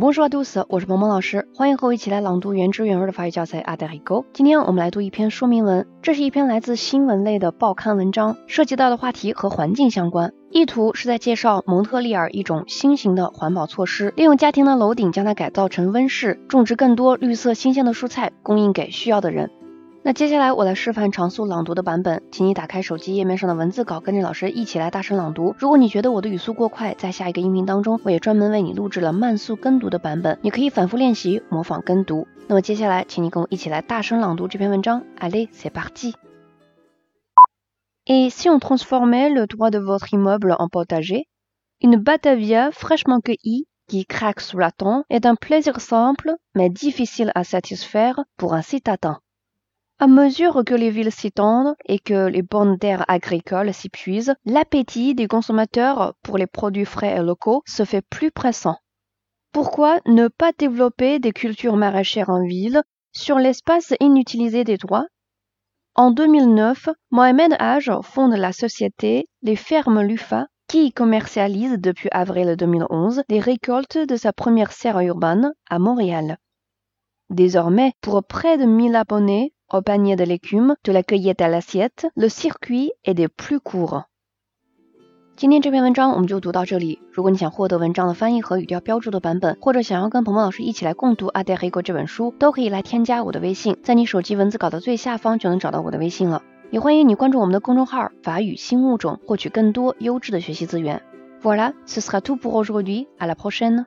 Bonjour tous，我是萌萌老师，欢迎和我一起来朗读原汁原味的法语教材《a d e r i g o 今天我们来读一篇说明文，这是一篇来自新闻类的报刊文章，涉及到的话题和环境相关，意图是在介绍蒙特利尔一种新型的环保措施，利用家庭的楼顶将它改造成温室，种植更多绿色新鲜的蔬菜，供应给需要的人。那接下来我来示范常速朗读的版本，请你打开手机页面上的文字稿，跟着老师一起来大声朗读。如果你觉得我的语速过快，在下一个音频当中，我也专门为你录制了慢速跟读的版本，你可以反复练习模仿跟读。那么接下来，请你跟我一起来大声朗读这篇文章。Allez, c'est parti. Et si on transformait le toit de votre immeuble en potager, une Batavia fraîchement cueillie qui craque sous la tente est un plaisir simple mais difficile à satisfaire pour un citadin. À mesure que les villes s'étendent et que les bonnes terres agricoles s'épuisent, l'appétit des consommateurs pour les produits frais et locaux se fait plus pressant. Pourquoi ne pas développer des cultures maraîchères en ville sur l'espace inutilisé des toits En 2009, Mohamed Haj fonde la société Les Fermes Lufa qui commercialise depuis avril 2011 les récoltes de sa première serre urbaine à Montréal. Désormais, pour près de 1000 abonnés, au panier de légumes, de la cueillette à l'assiette, le circuit est des plus courts. 今天这篇文章我们就读到这里。如果你想获得文章的翻译和语调标注的版本，或者想要跟鹏鹏老师一起来共读《阿黛黑狗》这本书，都可以来添加我的微信，在你手机文字稿的最下方就能找到我的微信了。也欢迎你关注我们的公众号“法语新物种”，获取更多优质的学习资源。Voilà, ce sera tout pour aujourd'hui. À la prochaine.